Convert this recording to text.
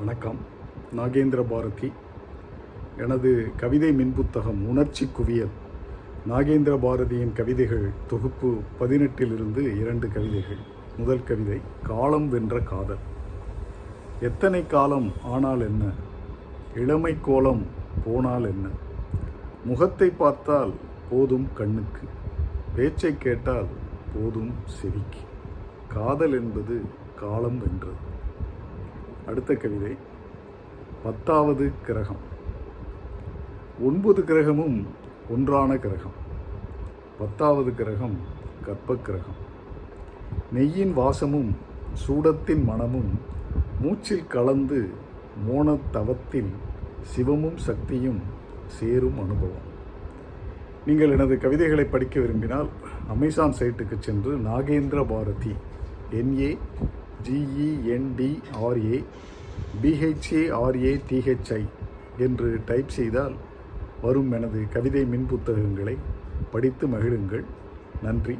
வணக்கம். நாகேந்திர பாரதி எனது கவிதை மின்புத்தகம் உணர்ச்சி குவியல். நாகேந்திர பாரதியின் கவிதைகள் தொகுப்பு பதினெட்டிலிருந்து இரண்டு கவிதைகள். முதல் கவிதை காலம் வென்ற காதல். எத்தனை காலம் ஆனால் என்ன? இளமை கோலம் போனால் என்ன? முகத்தை பார்த்தால் போதும் கண்ணுக்கு. பேச்சை கேட்டால் போதும் செவிக்கு. காதல் என்பது காலம் வென்றது. அடுத்த கவிதை பத்தாவது கிரகம். ஒன்பது கிரகமும் ஒன்றான கிரகம். பத்தாவது கிரகம் கர்ப்ப கிரகம். நெய்யின் வாசமும் சூடத்தின் மணமும் மூச்சில் கலந்து மோனத்தவத்தில் சிவமும் சக்தியும் சேரும் அனுபவம். நீங்கள் எனது கவிதைகளை படிக்க விரும்பினால் அமேசான் சைட்டுக்கு சென்று Nagendra Bharathi N A G E N D R A B H A R A T H I என்று டைப் செய்தால் வரும் எனது கவிதை மின் புத்தகங்களை படித்து மகிழுங்கள். நன்றி.